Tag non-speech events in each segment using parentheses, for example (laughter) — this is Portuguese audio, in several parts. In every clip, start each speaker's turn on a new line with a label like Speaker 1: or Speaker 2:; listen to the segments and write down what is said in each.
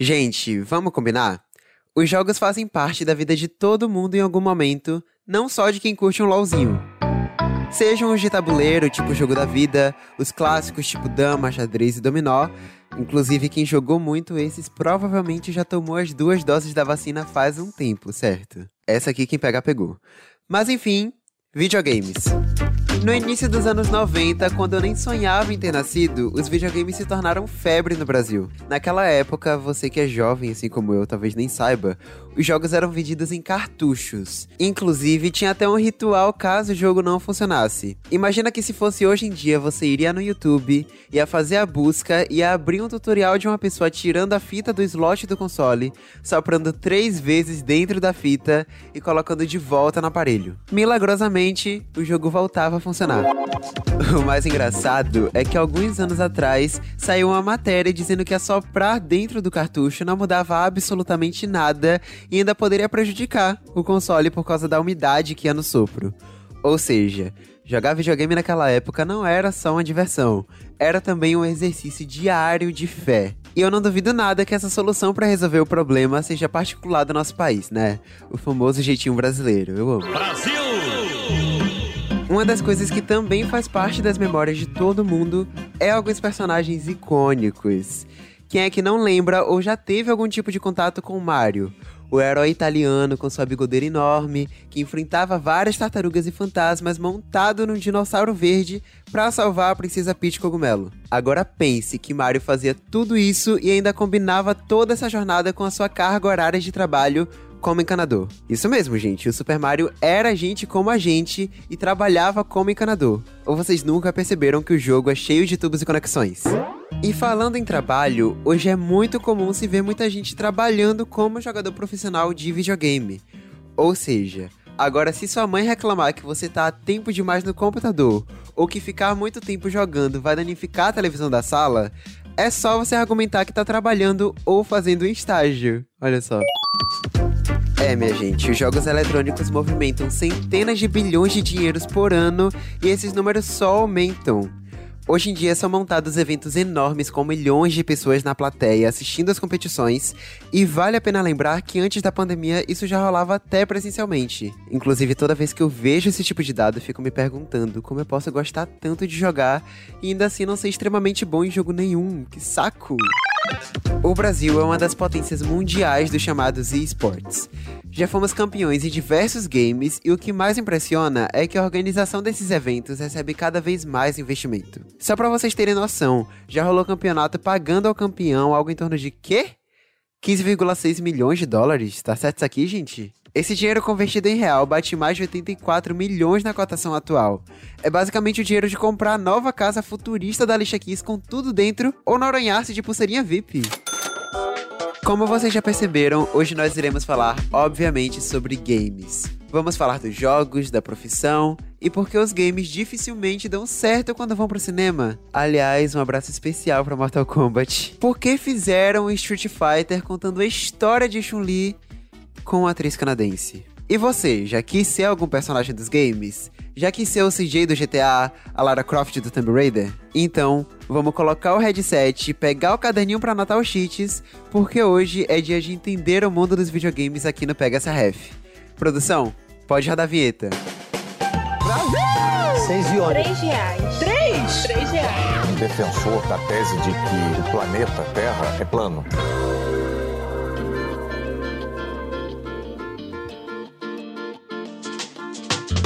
Speaker 1: Gente, vamos combinar? Os jogos fazem parte da vida de todo mundo em algum momento, não só de quem curte um LOLzinho. Sejam os de tabuleiro, tipo Jogo da Vida, os clássicos tipo Dama, Xadrez e Dominó. Inclusive, quem jogou muito esses provavelmente já tomou as duas doses da vacina faz um tempo, certo? Essa aqui quem pegar pegou. Mas enfim, videogames. No início dos anos 90, quando eu nem sonhava em ter nascido, os videogames se tornaram febre no Brasil. Naquela época, você que é jovem, assim como eu, talvez nem saiba, os jogos eram vendidos em cartuchos. Inclusive, tinha até um ritual caso o jogo não funcionasse. Imagina que se fosse hoje em dia, você iria no YouTube, ia fazer a busca, ia abrir um tutorial de uma pessoa tirando a fita do slot do console, soprando três vezes dentro da fita e colocando de volta no aparelho. Milagrosamente, o jogo voltava a funcionar. (laughs) O mais engraçado é que alguns anos atrás saiu uma matéria dizendo que assoprar dentro do cartucho não mudava absolutamente nada e ainda poderia prejudicar o console por causa da umidade que ia no sopro. Ou seja, jogar videogame naquela época não era só uma diversão, era também um exercício diário de fé. E eu não duvido nada que essa solução para resolver o problema seja particular do nosso país, né? O famoso jeitinho brasileiro. Eu amo. Brasil! Uma das coisas que também faz parte das memórias de todo mundo é alguns personagens icônicos. Quem é que não lembra ou já teve algum tipo de contato com o Mario? O herói italiano com sua bigodeira enorme, que enfrentava várias tartarugas e fantasmas montado num dinossauro verde para salvar a princesa Peach Cogumelo. Agora pense que Mario fazia tudo isso e ainda combinava toda essa jornada com a sua carga horária de trabalho como encanador. Isso mesmo, gente. O Super Mario era gente como a gente e trabalhava como encanador. Ou vocês nunca perceberam que o jogo é cheio de tubos e conexões? E falando em trabalho, hoje é muito comum se ver muita gente trabalhando como jogador profissional de videogame. Ou seja, agora se sua mãe reclamar que você tá tempo demais no computador ou que ficar muito tempo jogando vai danificar a televisão da sala, é só você argumentar que tá trabalhando ou fazendo um estágio. Olha só. É, minha gente, os jogos eletrônicos movimentam centenas de bilhões de dinheiros por ano e esses números só aumentam. Hoje em dia são montados eventos enormes com milhões de pessoas na plateia assistindo às competições, e vale a pena lembrar que antes da pandemia isso já rolava até presencialmente. Inclusive, toda vez que eu vejo esse tipo de dado, fico me perguntando como eu posso gostar tanto de jogar e ainda assim não ser extremamente bom em jogo nenhum. Que saco! O Brasil é uma das potências mundiais dos chamados esports. Já fomos campeões em diversos games e o que mais impressiona é que a organização desses eventos recebe cada vez mais investimento. Só para vocês terem noção, já rolou campeonato pagando ao campeão algo em torno de quê? 15,6 milhões de dólares? Tá certo isso aqui, gente? Esse dinheiro convertido em real bate mais de 84 milhões na cotação atual. É basicamente o dinheiro de comprar a nova casa futurista da Alicia Keys com tudo dentro ou noronhar-se de pulseirinha VIP. Como vocês já perceberam, hoje nós iremos falar, obviamente, sobre games. Vamos falar dos jogos, da profissão e porque os games dificilmente dão certo quando vão pro cinema. Aliás, um abraço especial para Mortal Kombat. Por que fizeram Street Fighter contando a história de Chun-Li com a atriz canadense. E você, já quis ser algum personagem dos games? Já quis ser o CJ do GTA, a Lara Croft do Tomb Raider? Então, vamos colocar o headset, pegar o caderninho para anotar os cheats, porque hoje é dia de entender o mundo dos videogames aqui no Pega essa Ref. Produção, pode rodar a vinheta.
Speaker 2: Brasil! Seis e
Speaker 3: Três reais.
Speaker 2: Três?
Speaker 3: Três reais.
Speaker 4: Defensor da tese de que o planeta Terra é plano.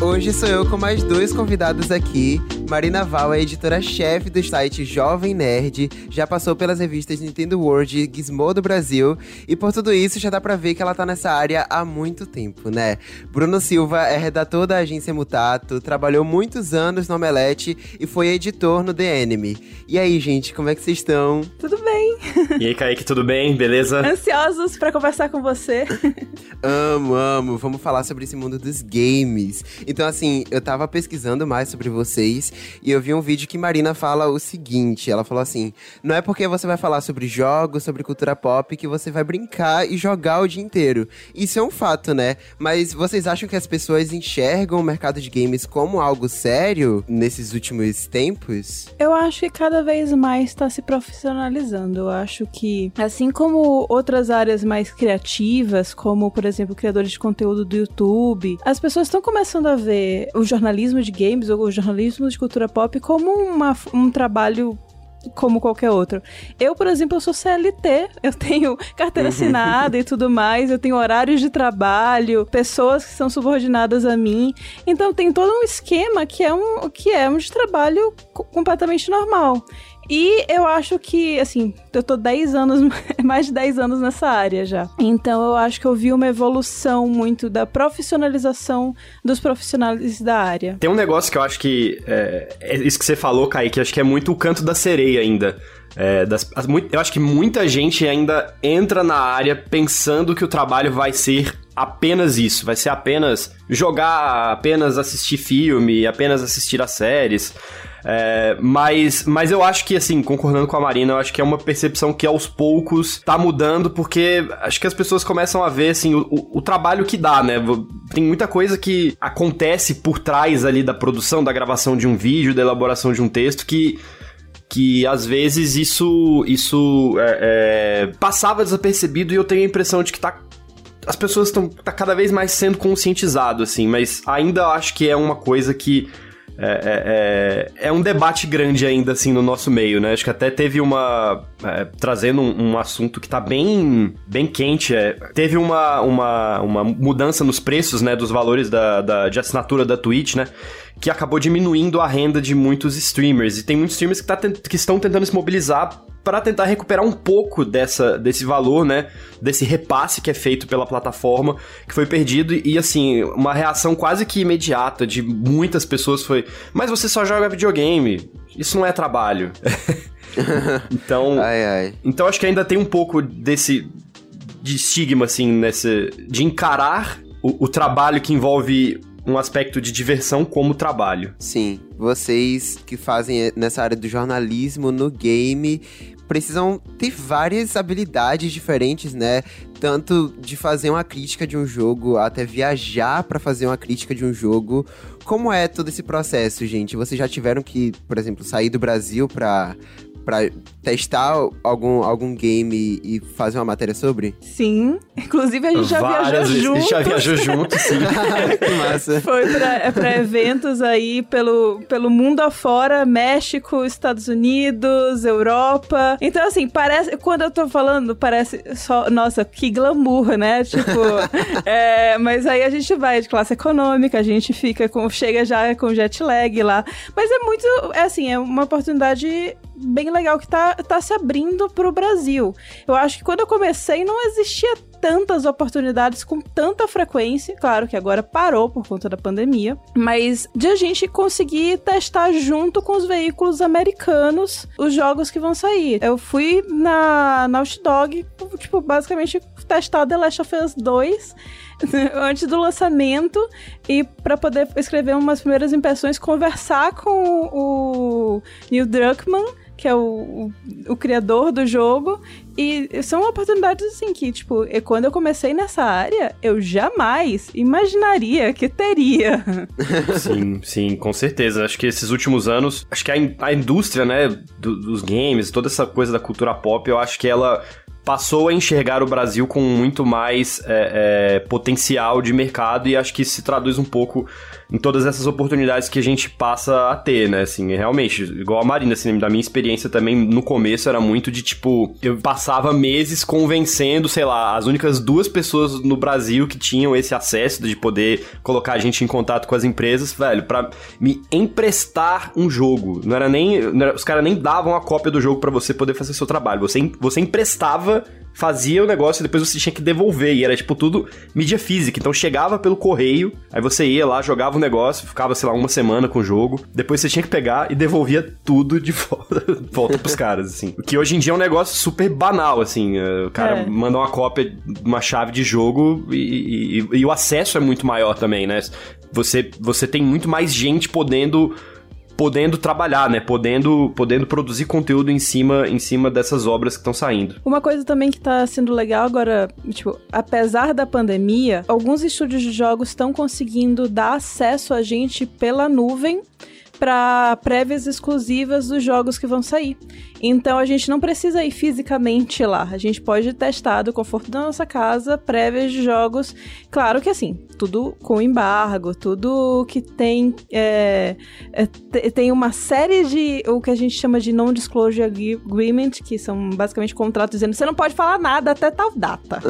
Speaker 1: Hoje sou eu com mais dois convidados aqui. Marina Val é editora-chefe do site Jovem Nerd, já passou pelas revistas Nintendo World e Gizmodo Brasil, e por tudo isso já dá pra ver que ela tá nessa área há muito tempo, né? Bruno Silva é redator da agência Mutato, trabalhou muitos anos no Omelete e foi editor no The Enemy. E aí, gente, como é que vocês estão?
Speaker 3: Tudo bem.
Speaker 5: E aí, Kaique, tudo bem? Beleza?
Speaker 3: Ansiosos para conversar com você.
Speaker 1: amo, amo. Vamos falar sobre esse mundo dos games. Então, assim, eu tava pesquisando mais sobre vocês E eu vi um vídeo que Marina fala o seguinte: ela falou assim: não é porque você vai falar sobre jogos, sobre cultura pop, que você vai brincar e jogar o dia inteiro. Isso é um fato, né? Mas vocês acham que as pessoas enxergam o mercado de games como algo sério nesses últimos tempos?
Speaker 3: Eu acho que cada vez mais está se profissionalizando. Eu acho que, assim como outras áreas mais criativas, como, por exemplo, criadores de conteúdo do YouTube, as pessoas estão começando a ver o jornalismo de games ou o jornalismo de cultura pop como uma, um trabalho como qualquer outro. Eu, por exemplo, eu sou CLT, eu tenho (laughs) carteira assinada e tudo mais, eu tenho horários de trabalho, pessoas que são subordinadas a mim. Então tem todo um esquema que é um que é um de trabalho completamente normal. E eu acho que, assim, eu tô 10 anos, (laughs) mais de 10 anos nessa área já. Então eu acho que eu vi uma evolução muito da profissionalização dos profissionais da área.
Speaker 5: Tem um negócio que eu acho que. É, é isso que você falou, Kaique, acho que é muito o canto da sereia ainda. É, das, as, eu acho que muita gente ainda entra na área pensando que o trabalho vai ser apenas isso, vai ser apenas jogar, apenas assistir filme, apenas assistir as séries. É, mas, mas eu acho que, assim, concordando com a Marina, eu acho que é uma percepção que aos poucos tá mudando, porque acho que as pessoas começam a ver, assim, o, o, o trabalho que dá, né? Tem muita coisa que acontece por trás ali da produção, da gravação de um vídeo, da elaboração de um texto, que que às vezes isso isso é, é, passava desapercebido e eu tenho a impressão de que tá as pessoas estão tá cada vez mais sendo conscientizado assim, mas ainda acho que é uma coisa que é, é, é, é, um debate grande ainda, assim, no nosso meio, né? Acho que até teve uma... É, trazendo um, um, assunto que tá bem, bem quente, é, teve uma, uma, uma mudança nos preços, né, dos valores da, da, de assinatura da Twitch, né? Que acabou diminuindo a renda de muitos streamers. E tem muitos streamers que, tá, que estão tentando se mobilizar para tentar recuperar um pouco dessa, desse valor, né? Desse repasse que é feito pela plataforma, que foi perdido. E, assim, uma reação quase que imediata de muitas pessoas foi: Mas você só joga videogame, isso não é trabalho. (laughs) então, ai, ai. então acho que ainda tem um pouco desse de estigma, assim, nesse, de encarar o, o trabalho que envolve um aspecto de diversão como trabalho.
Speaker 1: Sim, vocês que fazem nessa área do jornalismo no game precisam ter várias habilidades diferentes, né? Tanto de fazer uma crítica de um jogo, até viajar para fazer uma crítica de um jogo. Como é todo esse processo, gente? Vocês já tiveram que, por exemplo, sair do Brasil para para testar algum, algum game e fazer uma matéria sobre?
Speaker 3: Sim. Inclusive, a gente já Várias viajou junto. A gente
Speaker 5: já viajou junto, sim. (laughs)
Speaker 3: que massa. Foi pra, é pra eventos aí pelo, pelo mundo afora, México, Estados Unidos, Europa. Então, assim, parece... Quando eu tô falando, parece só... Nossa, que glamour, né? Tipo... (laughs) é, mas aí a gente vai de classe econômica, a gente fica com... Chega já com jet lag lá. Mas é muito... É assim, é uma oportunidade bem legal que tá, tá se abrindo pro Brasil. Eu acho que quando eu comecei não existia tantas oportunidades com tanta frequência. Claro que agora parou por conta da pandemia, mas de a gente conseguir testar junto com os veículos americanos os jogos que vão sair. Eu fui na Naughty Dog, tipo, basicamente testar The Last of Us 2 (laughs) antes do lançamento e para poder escrever umas primeiras impressões, conversar com o Neil Druckmann que é o, o, o, criador do jogo. E são oportunidades assim que, tipo, quando eu comecei nessa área, eu jamais imaginaria que teria. (laughs)
Speaker 5: Sim, sim, com certeza. Acho que esses últimos anos, acho que a, in, a indústria, né, do, dos games, toda essa coisa da cultura pop, eu acho que ela passou a enxergar o Brasil com muito mais é, é, potencial de mercado e acho que isso se traduz um pouco em todas essas oportunidades que a gente passa a ter, né? Assim, realmente, igual a Marina, assim, da minha experiência também no começo era muito de tipo, eu passava meses convencendo, sei lá, as únicas duas pessoas no Brasil que tinham esse acesso de poder colocar a gente em contato com as empresas, velho, para me emprestar um jogo. Não era nem. Não era, os caras nem davam a cópia do jogo para você poder fazer seu trabalho. Você, você emprestava fazia o negócio e depois você tinha que devolver. E era tipo tudo mídia física. Então chegava pelo correio, aí você ia lá, jogava o negócio, ficava, sei lá, uma semana com o jogo. Depois você tinha que pegar e devolvia tudo de (laughs) volta, volta pros caras, assim. O que hoje em dia é um negócio super banal, assim. É, o cara é. manda uma cópia, uma chave de jogo e, e, e o acesso é muito maior também, né? Você, você tem muito mais gente podendo podendo trabalhar, né? Podendo, podendo produzir conteúdo em cima, em cima dessas obras que estão saindo.
Speaker 3: Uma coisa também que tá sendo legal agora, tipo, apesar da pandemia, alguns estúdios de jogos estão conseguindo dar acesso a gente pela nuvem para prévias exclusivas dos jogos que vão sair. Então a gente não precisa ir fisicamente lá. A gente pode testar do conforto da nossa casa prévias de jogos. Claro que assim, tudo com embargo, tudo que tem é, é, tem uma série de o que a gente chama de non-disclosure agreement, que são basicamente contratos dizendo você não pode falar nada até tal data. (laughs)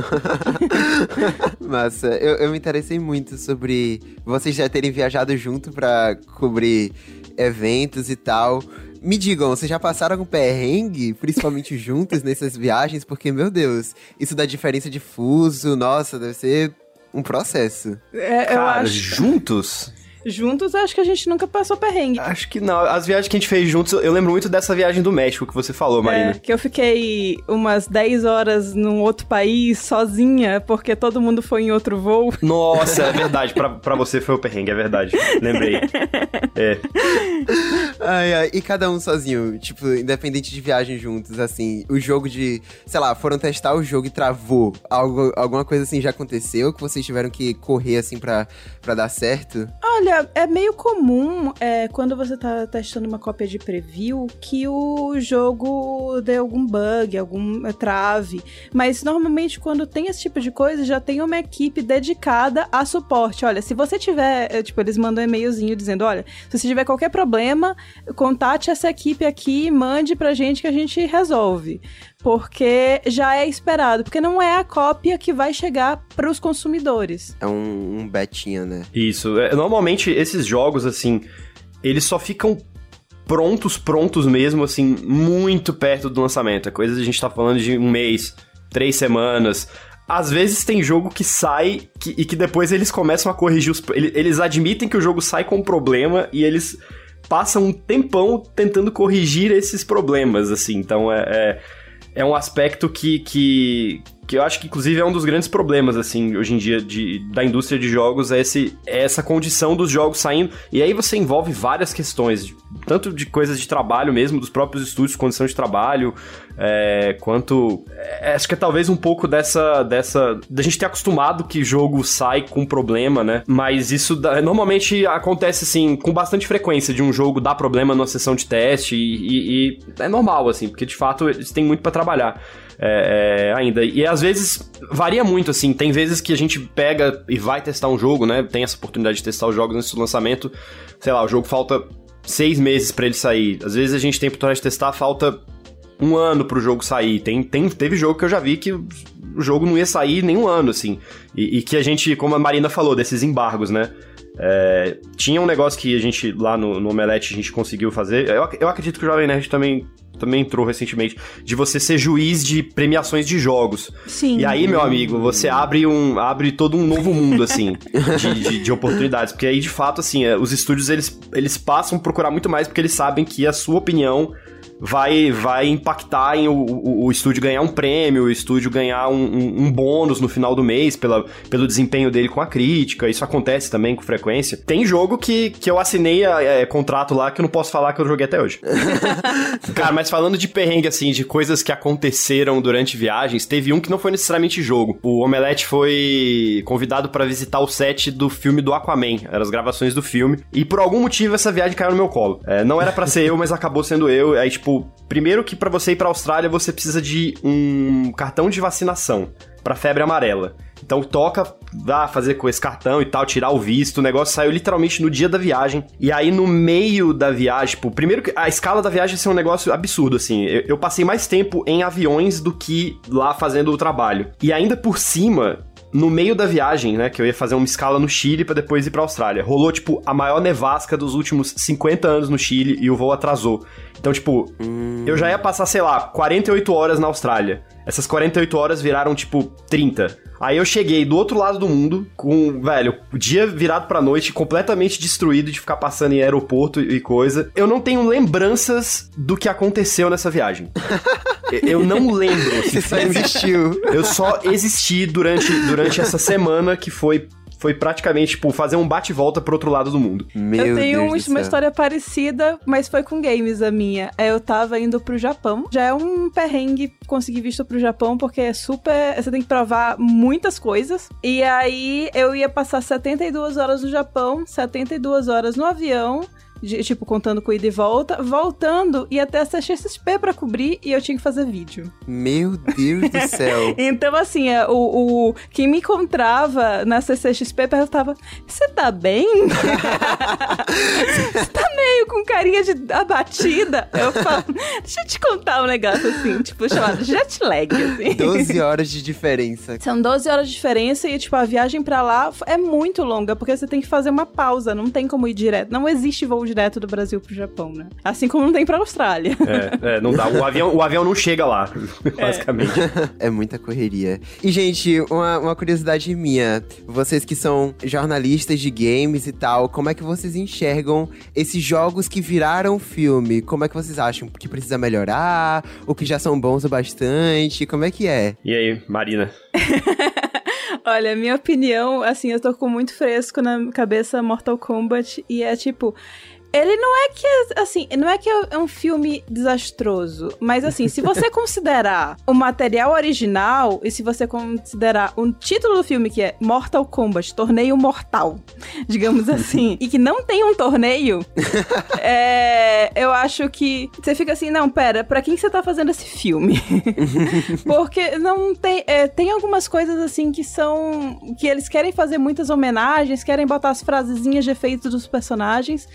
Speaker 3: (laughs)
Speaker 1: Massa, eu, eu me interessei muito sobre vocês já terem viajado junto para cobrir eventos e tal. Me digam, vocês já passaram algum perrengue, principalmente (laughs) juntos nessas viagens? Porque, meu Deus, isso dá diferença de fuso, nossa, deve ser um processo.
Speaker 5: É, Cara, acho... juntos?
Speaker 3: Juntos, acho que a gente nunca passou perrengue.
Speaker 5: Acho que não. As viagens que a gente fez juntos, eu lembro muito dessa viagem do México que você falou, Marina. É,
Speaker 3: que eu fiquei umas 10 horas num outro país, sozinha, porque todo mundo foi em outro voo.
Speaker 5: Nossa, é (laughs) verdade. pra, pra você foi o perrengue, é verdade. Lembrei. É.
Speaker 1: Ai, ai, e cada um sozinho, tipo, independente de viagem juntos, assim, o jogo de, sei lá, foram testar o jogo e travou. Algo, alguma coisa assim já aconteceu que vocês tiveram que correr assim pra, pra dar certo?
Speaker 3: Olha, é meio comum é, quando você tá testando uma cópia de preview que o jogo dê algum bug, algum é, trave. Mas normalmente quando tem esse tipo de coisa, já tem uma equipe dedicada a suporte. Olha, se você tiver, é, tipo, eles mandam um e-mailzinho dizendo: olha, se você tiver qualquer problema, contate essa equipe aqui e mande pra gente que a gente resolve. Porque já é esperado, porque não é a cópia que vai chegar para os consumidores.
Speaker 1: É um, um betinha, né?
Speaker 5: Isso. É, normalmente esses jogos, assim, eles só ficam prontos, prontos mesmo, assim, muito perto do lançamento. É coisa de a gente tá falando de um mês, três semanas. Às vezes tem jogo que sai que, e que depois eles começam a corrigir os. Eles admitem que o jogo sai com problema e eles passa um tempão tentando corrigir esses problemas, assim. Então é, é, é um aspecto que, que, que eu acho que inclusive é um dos grandes problemas assim hoje em dia de, da indústria de jogos é, esse, é essa condição dos jogos saindo. E aí você envolve várias questões tanto de coisas de trabalho mesmo dos próprios estúdios condição de trabalho é, quanto é, acho que é talvez um pouco dessa dessa da gente ter acostumado que jogo sai com problema né? Mas isso da, normalmente acontece assim com bastante frequência de um jogo dar problema numa sessão de teste e, e, e é normal assim porque de fato eles têm muito para trabalhar é, é, ainda. E às vezes varia muito, assim. Tem vezes que a gente pega e vai testar um jogo, né? Tem essa oportunidade de testar os jogos antes do lançamento. Sei lá, o jogo falta seis meses para ele sair. Às vezes a gente tem oportunidade de testar, falta um ano pro jogo sair. Tem, tem, teve jogo que eu já vi que o jogo não ia sair nem um ano, assim. E, e que a gente, como a Marina falou, desses embargos, né? É, tinha um negócio que a gente, lá no, no Omelete, a gente conseguiu fazer. Eu, eu acredito que o Jovem Nerd também também entrou recentemente, de você ser juiz de premiações de jogos.
Speaker 3: Sim.
Speaker 5: E aí, meu amigo, você abre um abre todo um novo mundo, assim, (laughs) de, de, de, oportunidades. Porque aí, de fato, assim, é, os estúdios, eles, eles passam a procurar muito mais porque eles sabem que a sua opinião vai, vai impactar em o, o, o, estúdio ganhar um prêmio, o estúdio ganhar um, um, um, bônus no final do mês pela, pelo desempenho dele com a crítica. Isso acontece também com frequência. Tem jogo que, que eu assinei é, contrato lá que eu não posso falar que eu joguei até hoje. (laughs) Cara, mas falando de perrengue, assim, de coisas que aconteceram durante viagens, teve um que não foi necessariamente jogo. O Omelete foi convidado para visitar o set do filme do Aquaman. Eram as gravações do filme. E por algum motivo essa viagem caiu no meu colo. É, não era para ser eu, mas acabou sendo eu. Aí, tipo, tipo, primeiro que para você ir para Austrália você precisa de um cartão de vacinação para febre amarela. Então toca, vá fazer com esse cartão e tal, tirar o visto. O negócio saiu literalmente no dia da viagem. E aí, no meio da viagem, tipo, primeiro que a escala da viagem é um negócio absurdo, assim. Eu, eu, passei mais tempo em aviões do que lá fazendo o trabalho. E ainda por cima, no meio da viagem, né, que eu ia fazer uma escala no Chile para depois ir para Austrália. Rolou tipo a maior nevasca dos últimos 50 anos no Chile e o voo atrasou. Então, tipo, hum. eu já ia passar, sei lá, 48 horas na Austrália. Essas 48 horas viraram tipo 30. Aí eu cheguei do outro lado do mundo, com, velho, o dia virado pra noite, completamente destruído de ficar passando em aeroporto e coisa. Eu não tenho lembranças do que aconteceu nessa viagem. (laughs) eu não lembro.
Speaker 1: Você só existiu.
Speaker 5: Eu só existi durante, durante essa semana que foi foi praticamente, tipo, fazer um bate-volta pro outro lado do mundo.
Speaker 3: Meu eu tenho Deus uma história parecida, mas foi com games a minha. Eu tava indo pro Japão. Já é um perrengue conseguir visto pro Japão, porque é super. Você tem que provar muitas coisas. E aí eu ia passar 72 horas no Japão, 72 horas no avião de, tipo, contando com ida e volta, voltando e até a CXP pra cobrir e eu tinha que fazer vídeo.
Speaker 1: Meu Deus do (laughs) céu.
Speaker 3: então, assim, é, o, o, quem me encontrava na CCXP perguntava: Você tá bem? (laughs) Você tá meio com carinha de abatida? Eu falo, deixa eu te contar um negócio assim, tipo, chamado jet lag, assim.
Speaker 1: 12 horas de diferença.
Speaker 3: São 12 horas de diferença e, tipo, a viagem pra lá é muito longa, porque você tem que fazer uma pausa, não tem como ir direto. Não existe voo direto do Brasil pro Japão, né? Assim como não tem pra Austrália.
Speaker 5: É, é não dá. O avião, o avião não chega lá, (laughs) é. basicamente. (laughs)
Speaker 1: É muita correria. E, gente, uma, uma curiosidade minha. Vocês que são jornalistas de games e tal, como é que vocês enxergam esses jogos que viraram filme? Como é que vocês acham que precisa melhorar? Ou que já são bons o bastante? Como é que é?
Speaker 5: E aí, Marina? (laughs)
Speaker 3: Olha, minha opinião, assim, eu tô com muito fresco na cabeça Mortal Kombat e é tipo, ele não é que, assim, não é que é um filme desastroso, mas assim, se você (laughs) considerar o material original e se você considerar o título do filme que é Mortal Kombat, Torneio Mortal, (laughs) digamos assim, e que não tem um torneio, (laughs) é, eu acho que você fica assim, não, pera, pra quem você tá fazendo esse filme? Porque não tem, é, tem algumas coisas assim que são, que eles querem fazer muitas homenagens, querem botar as frasezinhas de efeito dos personagens,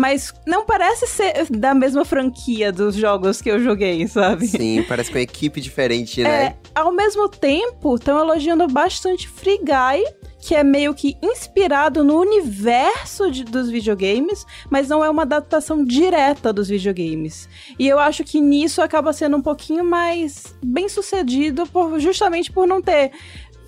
Speaker 3: mas não parece ser da mesma franquia dos jogos que eu joguei, sabe?
Speaker 1: Sim, parece com uma equipe diferente, né?
Speaker 3: É, ao mesmo tempo, estão elogiando bastante Free Guy, que é meio que inspirado no universo de, dos videogames, mas não é uma adaptação direta dos videogames. E eu acho que nisso acaba sendo um pouquinho mais bem sucedido, por, justamente por não ter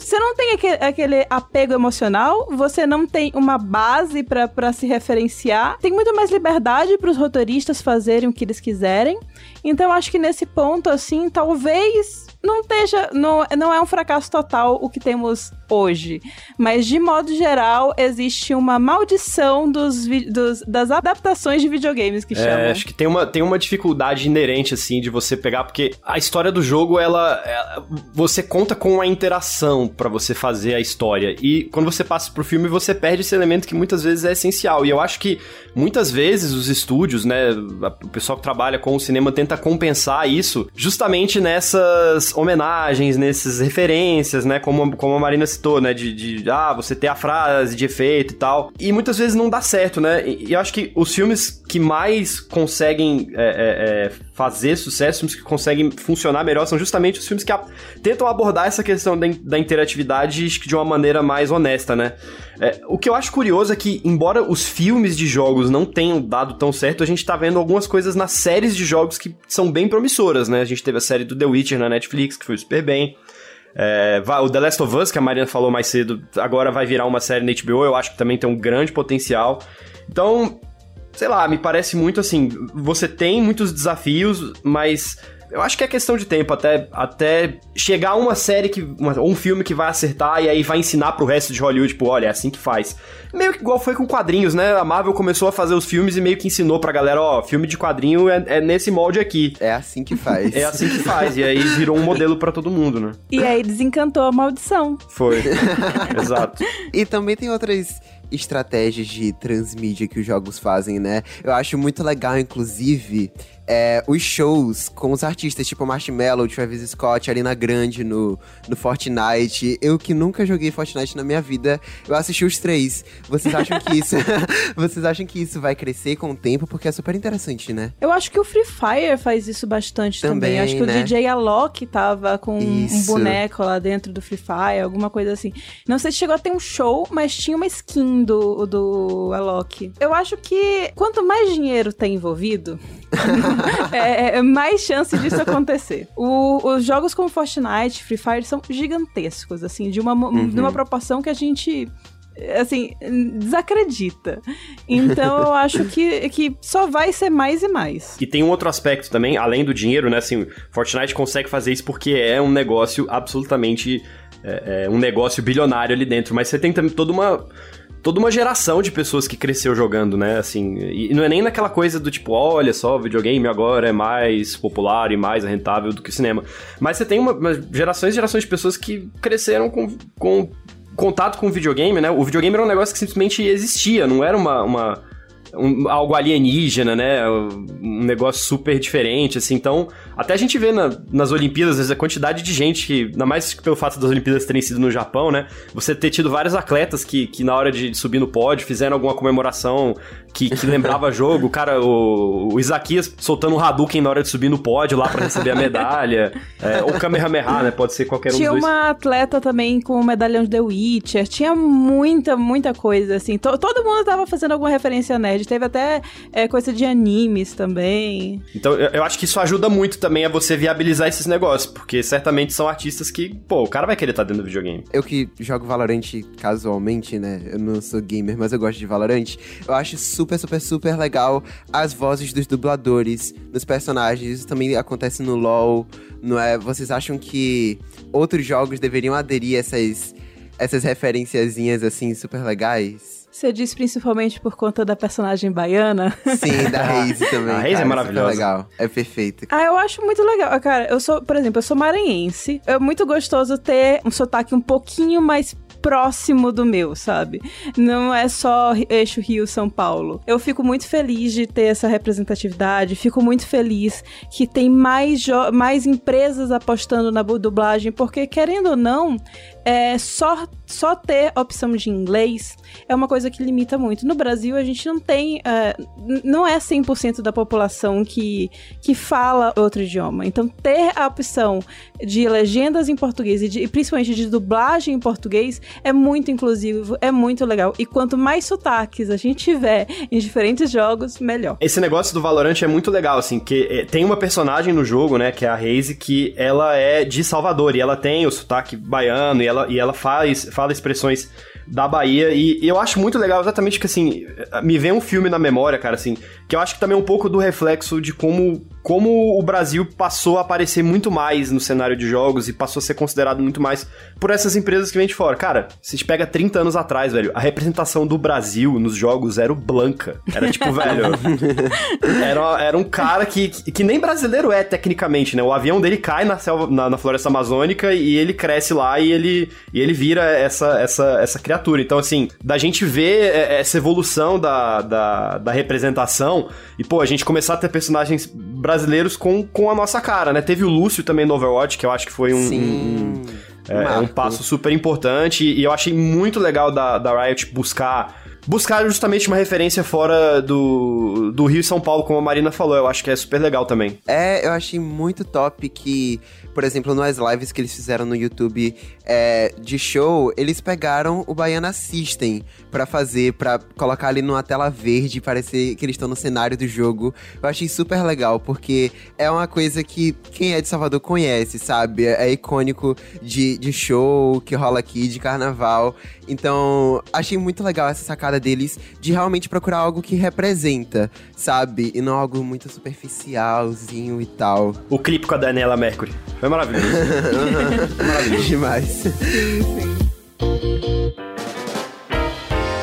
Speaker 3: você não tem aquele, apego emocional, você não tem uma base para se referenciar. Tem muito mais liberdade para os roteiristas fazerem o que eles quiserem. Então, acho que nesse ponto, assim, talvez não esteja. Não, não é um fracasso total o que temos hoje. Mas, de modo geral, existe uma maldição dos, dos das adaptações de videogames que é, chamam.
Speaker 5: Acho que tem uma, tem uma dificuldade inerente, assim, de você pegar, porque a história do jogo, ela. ela você conta com a interação para você fazer a história. E quando você passa pro filme, você perde esse elemento que muitas vezes é essencial. E eu acho que muitas vezes os estúdios, né, o pessoal que trabalha com o cinema tenta compensar isso justamente nessas homenagens, nessas referências, né, como, como a Marina citou, né, de, de ah, você ter a frase de efeito e tal. E muitas vezes não dá certo, né? E eu acho que os filmes que mais conseguem é, é, é, fazer sucesso, filmes que conseguem funcionar melhor, são justamente os filmes que a, tentam abordar essa questão da, da interatividade de uma maneira mais honesta, né? É, o que eu acho curioso é que, embora os filmes de jogos não tenham dado tão certo, a gente tá vendo algumas coisas nas séries de jogos que são bem promissoras, né? A gente teve a série do The Witcher na Netflix, que foi super bem. É, o The Last of Us, que a Mariana falou mais cedo, agora vai virar uma série na HBO, eu acho que também tem um grande potencial. Então, sei lá, me parece muito assim, você tem muitos desafios, mas eu acho que é questão de tempo até, até chegar uma série que. Uma, ou um filme que vai acertar e aí vai ensinar pro resto de Hollywood, tipo, olha, é assim que faz. Meio que igual foi com quadrinhos, né? A Marvel começou a fazer os filmes e meio que ensinou pra galera, ó, filme de quadrinho é, é nesse molde aqui.
Speaker 1: É assim que faz.
Speaker 5: é assim que faz. E aí virou um modelo para todo mundo, né?
Speaker 3: E aí desencantou a maldição.
Speaker 5: Foi. (laughs) Exato.
Speaker 1: E também tem outras estratégias de transmídia que os jogos fazem, né? Eu acho muito legal, inclusive, é, os shows com os artistas, tipo Marshmello, Travis Scott, Arena Grande no, no Fortnite. Eu que nunca joguei Fortnite na minha vida, eu assisti os três. Vocês acham que isso. (laughs) vocês acham que isso vai crescer com o tempo? Porque é super interessante, né?
Speaker 3: Eu acho que o Free Fire faz isso bastante também. também. Acho que né? o DJ Alok tava com isso. um boneco lá dentro do Free Fire, alguma coisa assim. Não sei se chegou a ter um show, mas tinha uma skin do, do Alok. Eu acho que quanto mais dinheiro tem envolvido. (laughs) É, é, é, mais chance disso acontecer. O, os jogos como Fortnite, Free Fire são gigantescos, assim, de uma, uhum. de uma proporção que a gente assim, desacredita. Então eu acho (laughs) que, que só vai ser mais e mais.
Speaker 5: E tem um outro aspecto também, além do dinheiro, né? Assim, Fortnite consegue fazer isso porque é um negócio absolutamente. É, é um negócio bilionário ali dentro. Mas você tem também toda uma toda uma geração de pessoas que cresceu jogando, né? Assim, e não é nem naquela coisa do tipo, olha só, videogame agora é mais popular e mais rentável do que o cinema. Mas você tem uma, uma gerações e gerações de pessoas que cresceram com, com contato com o videogame, né? O videogame era um negócio que simplesmente existia, não era uma, uma um, algo alienígena, né? Um negócio super diferente, assim. Então, até a gente vê na, nas Olimpíadas, às vezes, a quantidade de gente que, ainda mais pelo fato das Olimpíadas terem sido no Japão, né? Você ter tido vários atletas que, que na hora de subir no pódio, fizeram alguma comemoração que, que lembrava (laughs) jogo. Cara, o, o Isaquias soltando um Hadouken na hora de subir no pódio lá para receber a medalha. é, ou Kamehameha, né? Pode ser qualquer um
Speaker 3: Tinha
Speaker 5: dos dois.
Speaker 3: Tinha uma atleta também com o medalhão de The Witcher. Tinha muita, muita coisa, assim. T todo mundo tava fazendo alguma referência nerd. Teve até é, coisa de animes também.
Speaker 5: Então, eu, eu acho que isso ajuda muito também a você viabilizar esses negócios. Porque certamente são artistas que, pô, o cara vai querer estar tá dentro do videogame.
Speaker 1: Eu que jogo Valorant casualmente, né? Eu não sou gamer, mas eu gosto de Valorant. Eu acho super super, super, super legal as vozes dos dubladores, dos personagens. Isso também acontece no LoL, não é? Vocês acham que outros jogos deveriam aderir a essas, essas referenciazinhas, assim, super legais?
Speaker 3: Você diz principalmente por conta da personagem baiana?
Speaker 1: Sim, da (laughs) Reise também.
Speaker 5: A Reise é maravilhosa.
Speaker 1: É legal, é perfeito.
Speaker 3: Ah, eu acho muito legal. Cara, eu sou, por exemplo, eu sou maranhense. É muito gostoso ter um sotaque um pouquinho mais próximo do meu, sabe? Não é só eixo Rio-São Paulo. Eu fico muito feliz de ter essa representatividade, fico muito feliz que tem mais, mais empresas apostando na dublagem, porque querendo ou não, é, só, só ter opção de inglês é uma coisa que limita muito. No Brasil, a gente não tem. Uh, não é 100% da população que, que fala outro idioma. Então, ter a opção de legendas em português e, de, e principalmente de dublagem em português é muito inclusivo, é muito legal. E quanto mais sotaques a gente tiver em diferentes jogos, melhor.
Speaker 5: Esse negócio do Valorant é muito legal, assim, que é, tem uma personagem no jogo, né, que é a Raze, que ela é de Salvador e ela tem o sotaque baiano e ela, e ela faz, fala expressões da Bahia. E, e, eu acho muito legal exatamente que, assim, me vem um filme na memória, cara, assim, que eu acho que também é um pouco do reflexo de como, como o Brasil passou a aparecer muito mais no cenário de jogos e passou a ser considerado muito mais por essas empresas que vêm de fora. Cara, se a gente pega 30 anos atrás, velho, a representação do Brasil nos jogos era o Blanca. Era tipo, (laughs) velho. Era, era um cara que, que, nem brasileiro é, tecnicamente, né? O avião dele cai na, selva, na, na floresta amazônica e ele cresce lá e ele, e ele vira essa, essa, essa criatura. Então, assim, da gente ver é, essa evolução da, da, da representação e, pô, a gente começar a ter personagens brasileiros com, com a nossa cara, né? Teve o Lúcio também no Overwatch, que eu acho que foi um. Um é, é, um passo super importante e eu achei muito legal da, da Riot buscar buscar justamente uma referência fora do, do Rio e São Paulo, como a Marina falou. Eu acho que é super legal também.
Speaker 1: É, eu achei muito top que por exemplo, nas lives que eles fizeram no YouTube é, de show, eles pegaram o Baiana System para fazer, para colocar ali numa tela verde, parecer que eles estão no cenário do jogo. Eu achei super legal, porque é uma coisa que quem é de Salvador conhece, sabe? É, é icônico de, de show que rola aqui, de carnaval. Então, achei muito legal essa sacada deles de realmente procurar algo que representa, sabe? E não algo muito superficialzinho e tal.
Speaker 5: O clipe com a Daniela Mercury. Foi maravilhoso. (laughs)
Speaker 1: maravilhoso. Demais.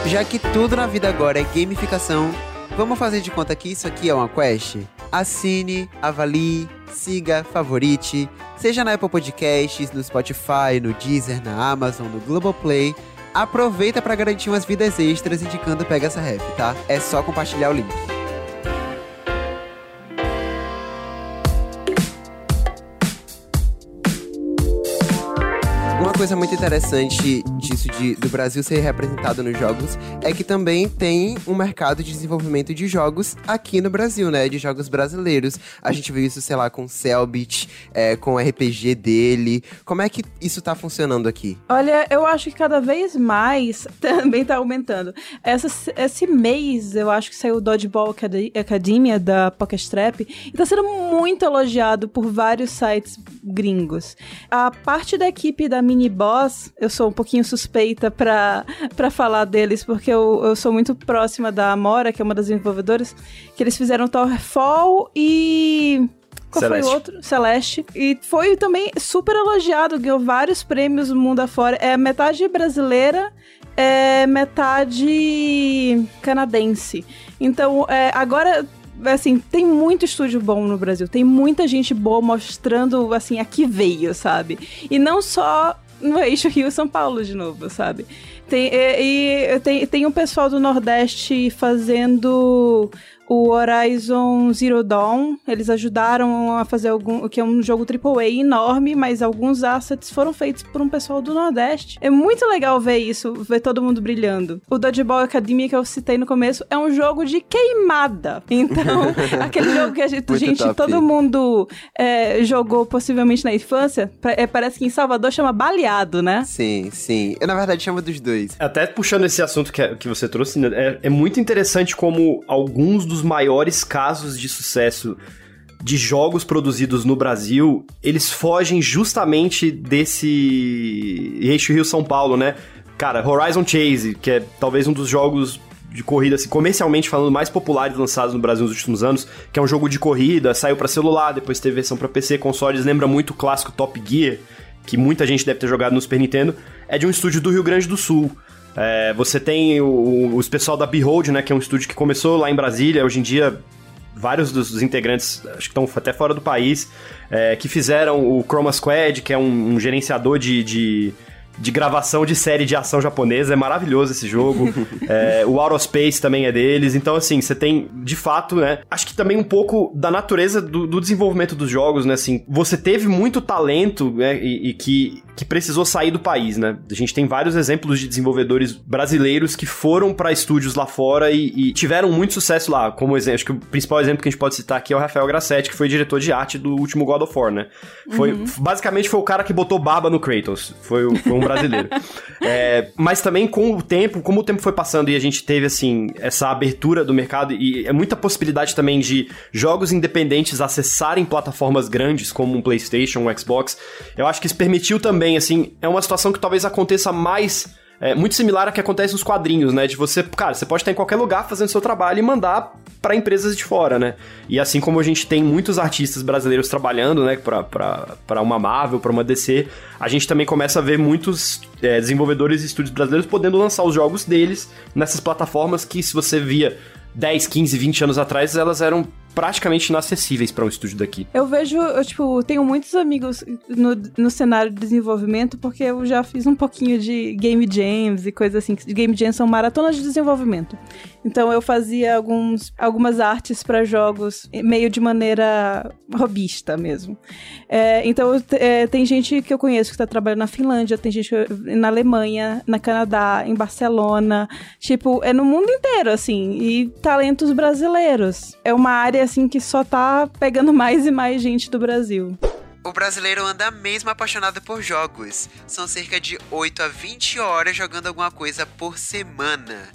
Speaker 1: Já que tudo na vida agora é gamificação, vamos fazer de conta que isso aqui é uma quest? Assine, avalie, siga, favorite, seja na Apple Podcasts, no Spotify, no Deezer, na Amazon, no Globoplay. Aproveita para garantir umas vidas extras indicando Pega essa ref, tá? É só compartilhar o link. Coisa muito interessante disso de, do Brasil ser representado nos jogos é que também tem um mercado de desenvolvimento de jogos aqui no Brasil, né? De jogos brasileiros. A gente viu isso, sei lá, com o Cellbit, é, com o RPG dele. Como é que isso tá funcionando aqui?
Speaker 3: Olha, eu acho que cada vez mais (laughs) também tá aumentando. Essa, esse mês, eu acho que saiu o Dodgeball Academia da Pokestrap e tá sendo muito elogiado por vários sites gringos. A parte da equipe da Mini Boss, eu sou um pouquinho suspeita pra, pra falar deles, porque eu, eu sou muito próxima da Amora, que é uma das desenvolvedoras, que eles fizeram Towerfall e qual Celeste. foi o outro? Celeste. E foi também super elogiado, ganhou vários prêmios no mundo afora. É metade brasileira, é metade canadense. Então, é, agora assim, tem muito estúdio bom no Brasil. Tem muita gente boa mostrando, assim, a que veio, sabe? E não só no eixo Rio São Paulo de novo, sabe? Tem, e, e tem, tem um pessoal do Nordeste fazendo o Horizon Zero Dawn, eles ajudaram a fazer algum, que é um jogo AAA enorme, mas alguns assets foram feitos por um pessoal do Nordeste. É muito legal ver isso, ver todo mundo brilhando. O Dodgeball Academy que eu citei no começo é um jogo de queimada. Então, (laughs) aquele jogo que a gente, gente todo mundo é, jogou possivelmente na infância, é, parece que em Salvador chama baleado, né?
Speaker 1: Sim, sim. Eu, na verdade, chamo dos dois.
Speaker 5: Até puxando esse assunto que, é, que você trouxe, né, é, é muito interessante como alguns dos dos maiores casos de sucesso de jogos produzidos no Brasil, eles fogem justamente desse eixo Rio-São Paulo, né? Cara, Horizon Chase, que é talvez um dos jogos de corrida, assim, comercialmente falando, mais populares lançados no Brasil nos últimos anos, que é um jogo de corrida, saiu para celular, depois teve versão para PC, consoles, lembra muito o clássico Top Gear, que muita gente deve ter jogado no Super Nintendo, é de um estúdio do Rio Grande do Sul. É, você tem o, os pessoal da Behold, né, que é um estúdio que começou lá em Brasília, hoje em dia vários dos, dos integrantes, acho que estão até fora do país, é, que fizeram o Chroma Squad, que é um, um gerenciador de, de de gravação de série de ação japonesa. É maravilhoso esse jogo. (laughs) é, o Space também é deles. Então, assim, você tem, de fato, né? Acho que também um pouco da natureza do, do desenvolvimento dos jogos, né? Assim, você teve muito talento, né? E, e, que, que precisou sair do país, né? A gente tem vários exemplos de desenvolvedores brasileiros que foram para estúdios lá fora e, e, tiveram muito sucesso lá. Como exemplo, acho que o principal exemplo que a gente pode citar aqui é o Rafael Grassetti, que foi diretor de arte do último God of War, né? Foi, uhum. Basicamente foi o cara que botou baba no Kratos. Foi, foi um brasileiro. (laughs) é, mas também com o tempo, como o tempo foi passando e a gente teve, assim, essa abertura do mercado e é muita possibilidade também de jogos independentes acessarem plataformas grandes como um PlayStation, um Xbox, eu acho que isso permitiu também, assim, é uma situação que talvez aconteça mais é muito similar ao que acontece nos quadrinhos, né? De você, cara, você pode estar em qualquer lugar fazendo seu trabalho e mandar para empresas de fora, né? E assim como a gente tem muitos artistas brasileiros trabalhando, né, para uma Marvel, para uma DC, a gente também começa a ver muitos é, desenvolvedores e estúdios brasileiros podendo lançar os jogos deles nessas plataformas que, se você via 10, 15, 20 anos atrás, elas eram praticamente inacessíveis para um estúdio daqui.
Speaker 3: Eu vejo, eu, tipo, tenho muitos amigos no, no cenário de desenvolvimento, porque eu já fiz um pouquinho de game jams e coisas assim. Game jams são maratonas de desenvolvimento. Então eu fazia alguns, algumas artes para jogos meio de maneira robista mesmo. É, então é, tem gente que eu conheço que está trabalhando na Finlândia, tem gente na Alemanha, na Canadá, em Barcelona, tipo, é no mundo inteiro, assim, e talentos brasileiros. É uma área, assim, que só tá pegando mais e mais gente do Brasil.
Speaker 1: O brasileiro anda mesmo apaixonado por jogos. São cerca de 8 a 20 horas jogando alguma coisa por semana.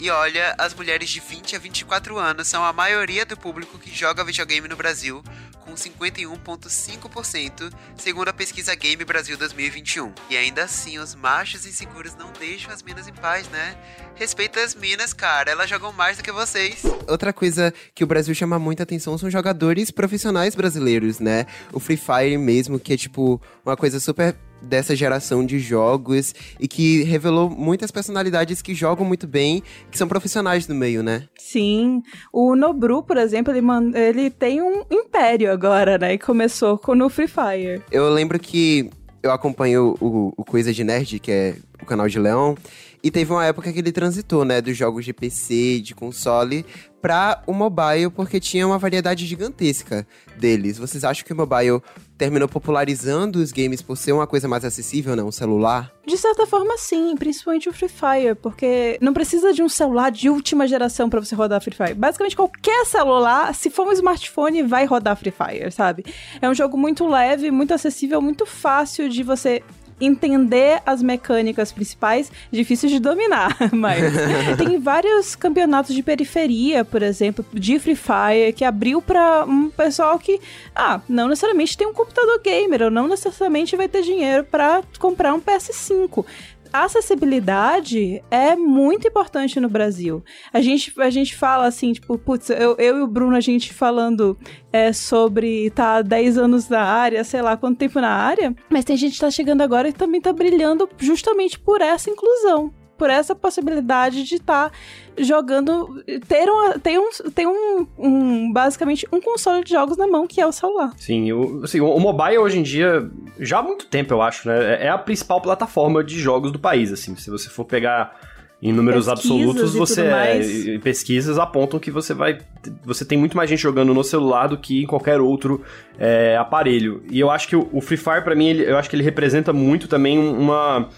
Speaker 1: E olha, as mulheres de 20 a 24 anos são a maioria do público que joga videogame no Brasil, com 51,5%, segundo a pesquisa Game Brasil 2021. E ainda assim, os machos inseguros não deixam as minas em paz, né? Respeita as minas, cara, elas jogam mais do que vocês. Outra coisa que o Brasil chama muita atenção são jogadores profissionais brasileiros, né? O Free Fire mesmo, que é tipo uma coisa super dessa geração de jogos e que revelou muitas personalidades que jogam muito bem, que são profissionais no meio, né?
Speaker 3: Sim. O Nobru, por exemplo, ele, man... ele tem um império agora, né? E começou com no Free Fire.
Speaker 1: Eu lembro que eu acompanho o, o Coisa de Nerd, que é o canal de Leão, e teve uma época que ele transitou, né, dos jogos de PC, de console, para o mobile, porque tinha uma variedade gigantesca deles. Vocês acham que o mobile terminou popularizando os games por ser uma coisa mais acessível, né? Um celular?
Speaker 3: De certa forma, sim, principalmente o Free Fire, porque não precisa de um celular de última geração para você rodar Free Fire. Basicamente, qualquer celular, se for um smartphone, vai rodar Free Fire, sabe? É um jogo muito leve, muito acessível, muito fácil de você entender as mecânicas principais, difícil de dominar, (laughs) mas (laughs) tem vários campeonatos de periferia, por exemplo, de Free Fire, que abriu para um pessoal que, ah, não necessariamente tem um computador gamer, ou não necessariamente vai ter dinheiro para comprar um PS5 a acessibilidade é muito importante no Brasil. A gente, a gente fala assim, tipo, putz, eu, eu e o Bruno, a gente falando é, sobre tá 10 anos na área, sei lá quanto tempo na área, mas tem gente que tá chegando agora e também tá brilhando justamente por essa inclusão por essa possibilidade de estar tá jogando, ter, uma, ter, um, ter um, um, basicamente, um console de jogos na mão, que é o celular.
Speaker 5: Sim, o, assim, o mobile hoje em dia, já há muito tempo, eu acho, né, é a principal plataforma de jogos do país, assim, se você for pegar em números pesquisas absolutos, você é, pesquisas apontam que você vai, você tem muito mais gente jogando no celular do que em qualquer outro é, aparelho. E eu acho que o, o Free Fire para mim, ele, eu acho que ele representa muito também uma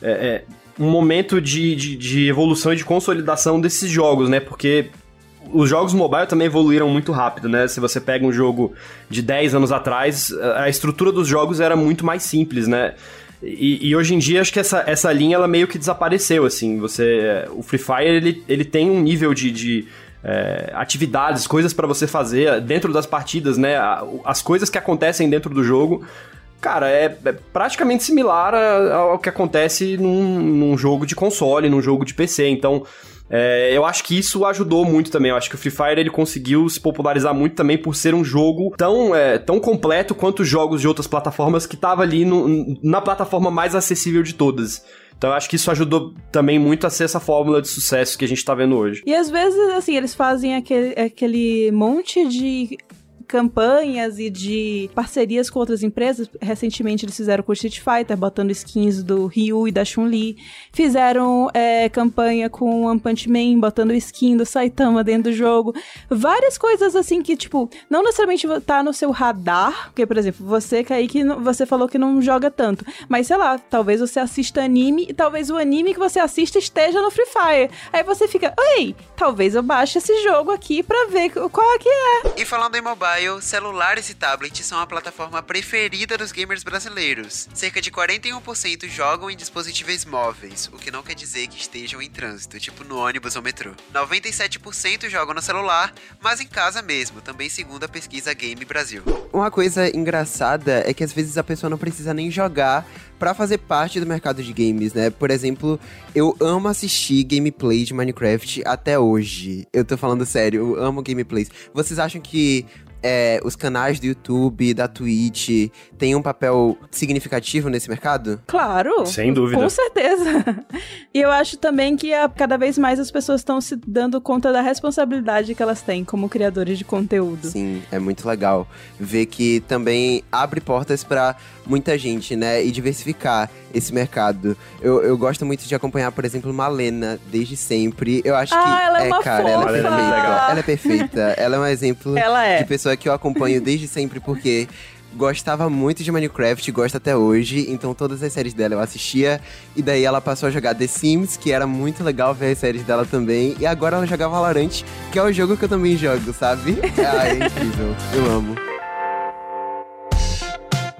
Speaker 5: é, é um momento de, de, de evolução e de consolidação desses jogos, né? Porque os jogos mobile também evoluíram muito rápido, né? Se você pega um jogo de 10 anos atrás, a estrutura dos jogos era muito mais simples, né? E, e, hoje em dia acho que essa, essa linha ela meio que desapareceu, assim. Você, o Free Fire ele, ele tem um nível de, de é, atividades, coisas para você fazer dentro das partidas, né? As coisas que acontecem dentro do jogo cara, é, é praticamente similar a, ao que acontece num, num, jogo de console, num jogo de PC. Então, é, eu acho que isso ajudou muito também. Eu acho que o Free Fire ele conseguiu se popularizar muito também por ser um jogo tão, é, tão completo quanto os jogos de outras plataformas que tava ali no, na plataforma mais acessível de todas. Então eu acho que isso ajudou também muito a ser essa fórmula de sucesso que a gente tá vendo hoje.
Speaker 3: E às vezes, assim, eles fazem aquele, aquele monte de campanhas e de parcerias com outras empresas. Recentemente eles fizeram com o Street Fighter, botando skins do Ryu e da Chun-Li. Fizeram é, campanha com o One Punch Man, botando skin do Saitama dentro do jogo. Várias coisas assim que, tipo, não necessariamente tá no seu radar, porque, por exemplo, você, Kaique, você falou que não joga tanto. Mas, sei lá, talvez você assista anime e talvez o anime que você assista esteja no Free Fire. Aí você fica, ei, talvez eu baixe esse jogo aqui pra ver qual é que é.
Speaker 1: E falando em mobile, mobile, celulares e tablets são a plataforma preferida dos gamers brasileiros. Cerca de 41% jogam em dispositivos móveis, o que não quer dizer que estejam em trânsito, tipo no ônibus ou metrô. 97% jogam no celular, mas em casa mesmo, também segundo a pesquisa Game Brasil. Uma coisa engraçada é que às vezes a pessoa não precisa nem jogar para fazer parte do mercado de games, né? Por exemplo, eu amo assistir gameplay de Minecraft até hoje. Eu tô falando sério, eu amo gameplays. Vocês acham que é, os canais do YouTube, da Twitch, têm um papel significativo nesse mercado?
Speaker 3: Claro.
Speaker 5: Sem dúvida.
Speaker 3: Com certeza. E eu acho também que a, cada vez mais as pessoas estão se dando conta da responsabilidade que elas têm como criadores de conteúdo.
Speaker 1: Sim, é muito legal ver que também abre portas para muita gente, né? E diversificar esse mercado. Eu, eu gosto muito de acompanhar, por exemplo, Malena desde sempre. Eu acho
Speaker 3: ah,
Speaker 1: que
Speaker 3: ela é, é cara,
Speaker 1: ela
Speaker 3: é,
Speaker 1: perfeita. ela é perfeita. ela é um (laughs) exemplo
Speaker 3: é.
Speaker 1: de pessoa que eu acompanho desde sempre porque gostava muito de Minecraft, gosta até hoje, então todas as séries dela eu assistia. E daí ela passou a jogar The Sims, que era muito legal ver as séries dela também. E agora ela joga Valorant, que é o jogo que eu também jogo, sabe? (laughs) Ah, é incrível. Eu amo.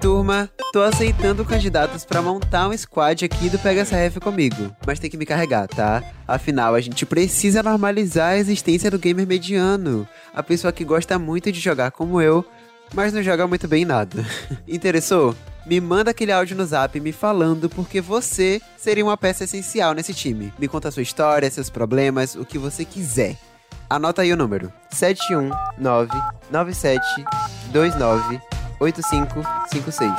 Speaker 1: Turma, tô aceitando candidatos para montar um squad aqui do Pega essa Ref comigo, mas tem que me carregar, tá? Afinal, a gente precisa normalizar a existência do gamer mediano, a pessoa que gosta muito de jogar como eu, mas não joga muito bem em nada. (laughs) Interessou? Me manda aquele áudio no zap me falando porque você seria uma peça essencial nesse time. Me conta sua história, seus problemas, o que você quiser. Anota aí o número: 719 9729 8556.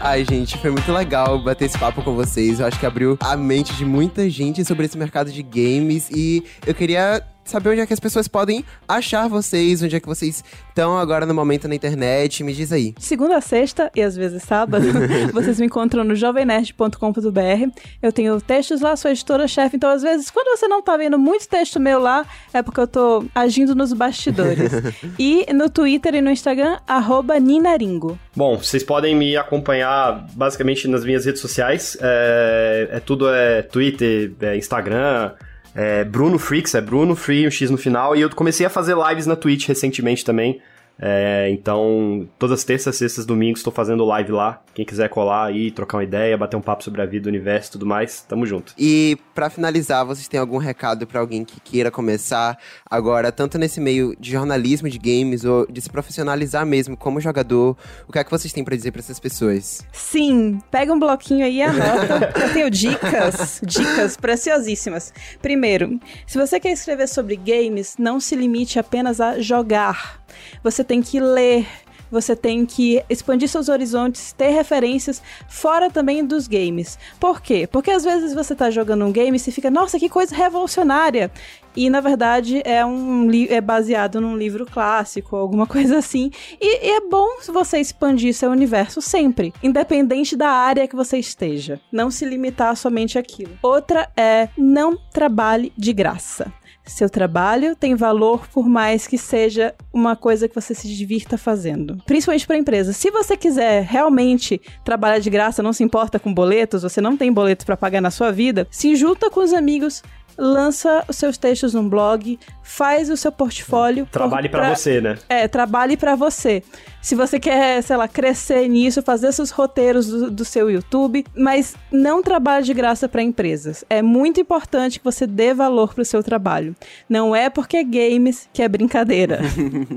Speaker 1: Ai, gente, foi muito legal bater esse papo com vocês. Eu acho que abriu a mente de muita gente sobre esse mercado de games e eu queria saber onde é que as pessoas podem achar vocês, onde é que vocês estão agora no momento na internet. Me diz aí.
Speaker 3: Segunda a sexta e às vezes sábado, (laughs) vocês me encontram no jovemnerd.com.br. Eu tenho textos lá, sou editora-chefe, então às vezes quando você não tá vendo muito texto meu lá, é porque eu tô agindo nos bastidores. (laughs) e no Twitter e no Instagram, arroba Ninaringo.
Speaker 5: Bom, vocês podem me acompanhar basicamente nas minhas redes sociais. É, é tudo é Twitter, é Instagram, é Bruno Freaks, é Bruno Free, um X no final. E eu comecei a fazer lives na Twitch recentemente também. É, então, todas as terças, sextas, domingos, estou fazendo live lá. Quem quiser colar aí, trocar uma ideia, bater um papo sobre a vida, o universo e tudo mais, tamo junto.
Speaker 1: E para finalizar, vocês têm algum recado para alguém que queira começar agora, tanto nesse meio de jornalismo de games ou de se profissionalizar mesmo como jogador? O que é que vocês têm para dizer para essas pessoas?
Speaker 3: Sim, pega um bloquinho aí e anota. Eu tenho dicas, dicas preciosíssimas. Primeiro, se você quer escrever sobre games, não se limite apenas a jogar. Você tem que ler, você tem que expandir seus horizontes, ter referências fora também dos games. Por quê? Porque às vezes você tá jogando um game e você fica, nossa, que coisa revolucionária. E na verdade é um é baseado num livro clássico, alguma (laughs) coisa assim. E, e é bom você expandir seu universo sempre, independente da área que você esteja. Não se limitar somente àquilo. Outra é não trabalhe de graça. Seu trabalho tem valor por mais que seja uma coisa que você se divirta fazendo. Principalmente para empresa. Se você quiser realmente trabalhar de graça, não se importa com boletos, você não tem boletos para pagar na sua vida, se junta com os amigos, lança os seus textos num blog, faz o seu portfólio.
Speaker 5: Trabalhe para você, né?
Speaker 3: É, trabalhe para você. Se você quer, sei lá, crescer nisso, fazer seus roteiros do, do seu YouTube, mas não trabalhe de graça para empresas. É muito importante que você dê valor pro seu trabalho. Não é porque é games que é brincadeira.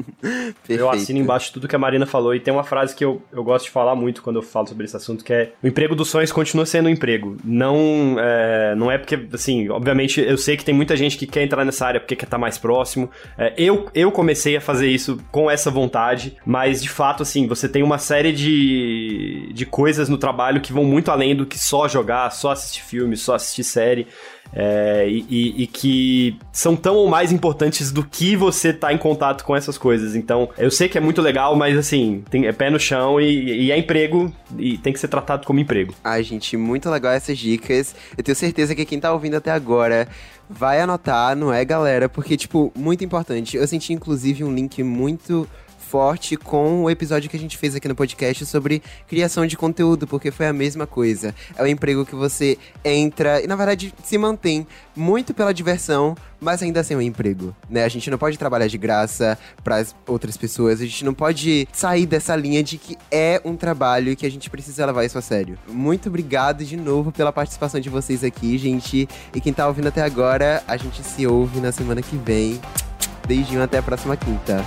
Speaker 3: (laughs)
Speaker 5: eu assino embaixo tudo que a Marina falou e tem uma frase que eu, eu gosto de falar muito quando eu falo sobre esse assunto, que é o emprego dos sonhos continua sendo um emprego. Não é, não é porque, assim, obviamente eu sei que tem muita gente que quer entrar nessa área porque quer estar mais próximo. É, eu, eu comecei a fazer isso com essa vontade, mas de fato, assim, você tem uma série de, de coisas no trabalho que vão muito além do que só jogar, só assistir filme, só assistir série. É, e, e, que são tão ou mais importantes do que você tá em contato com essas coisas. Então, eu sei que é muito legal, mas assim, tem, é pé no chão e, e é emprego e tem que ser tratado como emprego.
Speaker 1: Ai, gente, muito legal essas dicas. Eu tenho certeza que quem tá ouvindo até agora vai anotar, não é, galera? Porque, tipo, muito importante. Eu senti, inclusive, um link muito forte com o episódio que a gente fez aqui no podcast sobre criação de conteúdo, porque foi a mesma coisa. É o emprego que você entra e, na verdade, se mantém muito pela diversão, mas ainda assim é um emprego, né? A gente não pode trabalhar de graça para outras pessoas, a gente não pode sair dessa linha de que é um trabalho e que a gente precisa levar isso a sério. Muito obrigado de novo pela participação de vocês aqui, gente. E quem tá ouvindo até agora, a gente se ouve na semana que vem. Beijinho, até a próxima quinta.